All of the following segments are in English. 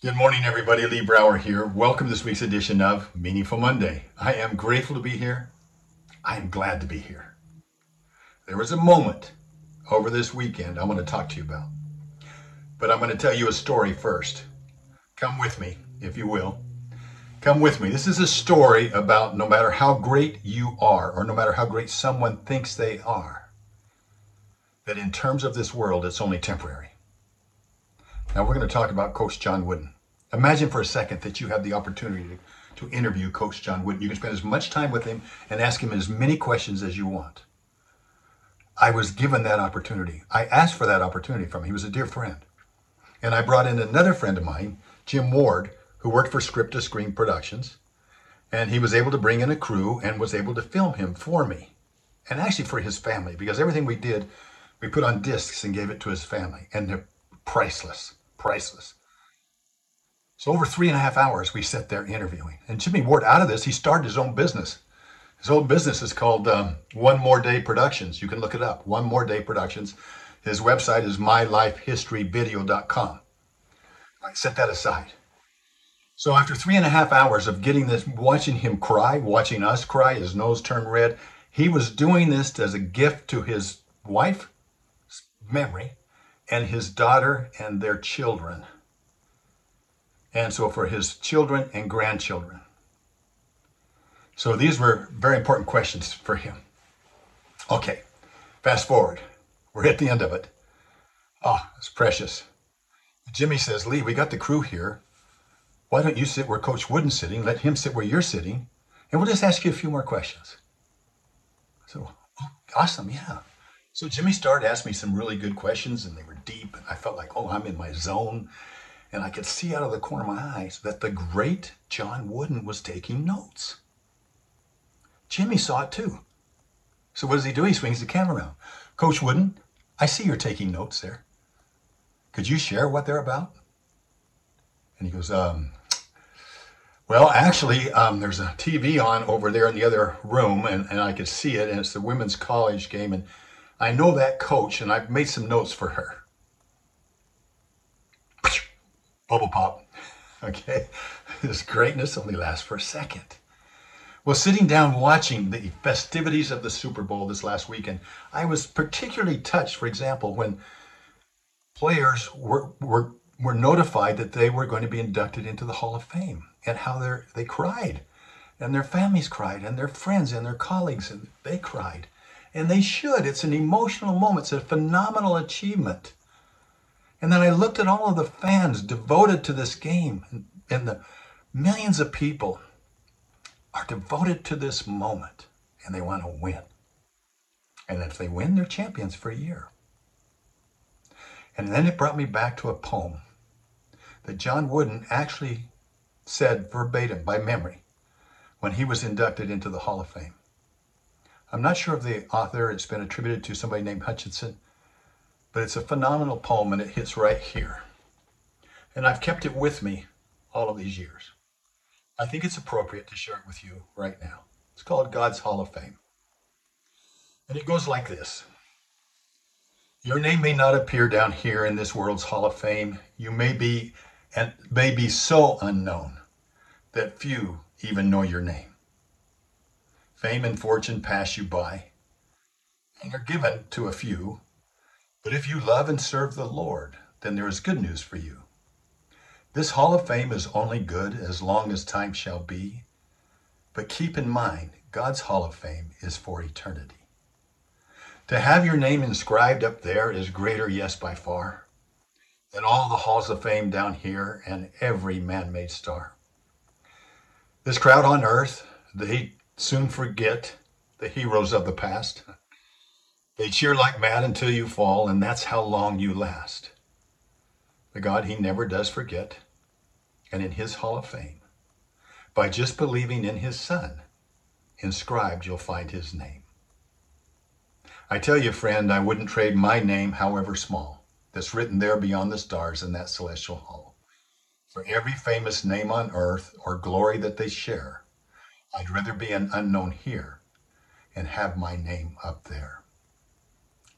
Good morning, everybody. Lee Brower here. Welcome to this week's edition of Meaningful Monday. I am grateful to be here. I am glad to be here. There was a moment over this weekend I want to talk to you about. But I'm going to tell you a story first. Come with me, if you will. Come with me. This is a story about no matter how great you are, or no matter how great someone thinks they are, that in terms of this world, it's only temporary. Now we're going to talk about Coach John Wooden. Imagine for a second that you have the opportunity to, interview Coach John Wooden. You can spend as much time with him and ask him as many questions as you want. I was given that opportunity. I asked for that opportunity from him. He was a dear friend. And I brought in another friend of mine, Jim Ward, who worked for Script to Screen Productions. And he was able to bring in a crew and was able to film him for me. And actually for his family, because everything we did, we put on discs and gave it to his family. And they're priceless priceless. So over three and a half hours, we sat there interviewing. And Jimmy Ward, out of this, he started his own business. His own business is called um, One More Day Productions. You can look it up. One More Day Productions. His website is mylifehistoryvideo.com. I set that aside. So after three and a half hours of getting this, watching him cry, watching us cry, his nose turned red, he was doing this as a gift to his wife, memory, and his daughter and their children. And so for his children and grandchildren. So these were very important questions for him. Okay, fast forward. We're at the end of it. Oh, it's precious. Jimmy says, Lee, we got the crew here. Why don't you sit where Coach Wooden's sitting? Let him sit where you're sitting, and we'll just ask you a few more questions. So, oh, awesome, yeah. So Jimmy started asking me some really good questions, and they were deep, and I felt like, oh, I'm in my zone. And I could see out of the corner of my eyes that the great John Wooden was taking notes. Jimmy saw it too. So what does he do? He swings the camera around. Coach Wooden, I see you're taking notes there. Could you share what they're about? And he goes, um, well, actually, um, there's a TV on over there in the other room, and, and I could see it, and it's the women's college game, and I know that coach, and I've made some notes for her. Bubble pop. Okay? This greatness only lasts for a second. Well, sitting down watching the festivities of the Super Bowl this last weekend, I was particularly touched, for example, when players were, were, were notified that they were going to be inducted into the Hall of Fame and how they cried. And their families cried, and their friends and their colleagues, and they cried. And they should. It's an emotional moment. It's a phenomenal achievement. And then I looked at all of the fans devoted to this game, and, and the millions of people are devoted to this moment, and they want to win. And if they win, they're champions for a year. And then it brought me back to a poem that John Wooden actually said verbatim by memory when he was inducted into the Hall of Fame. I'm not sure of the author. It's been attributed to somebody named Hutchinson, but it's a phenomenal poem and it hits right here. And I've kept it with me all of these years. I think it's appropriate to share it with you right now. It's called God's Hall of Fame. And it goes like this Your name may not appear down here in this world's Hall of Fame. You may be and may be so unknown that few even know your name. Fame and fortune pass you by and are given to a few. But if you love and serve the Lord, then there is good news for you. This hall of fame is only good as long as time shall be. But keep in mind, God's hall of fame is for eternity. To have your name inscribed up there is greater, yes, by far, than all the halls of fame down here and every man made star. This crowd on earth, they soon forget the heroes of the past. They cheer like mad until you fall, and that's how long you last. The God, He never does forget, and in His Hall of Fame, by just believing in His Son, inscribed you'll find His name. I tell you, friend, I wouldn't trade my name, however small, that's written there beyond the stars in that celestial hall, for every famous name on earth or glory that they share I'd rather be an unknown here and have my name up there.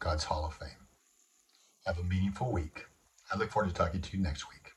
God's Hall of Fame. Have a meaningful week. I look forward to talking to you next week.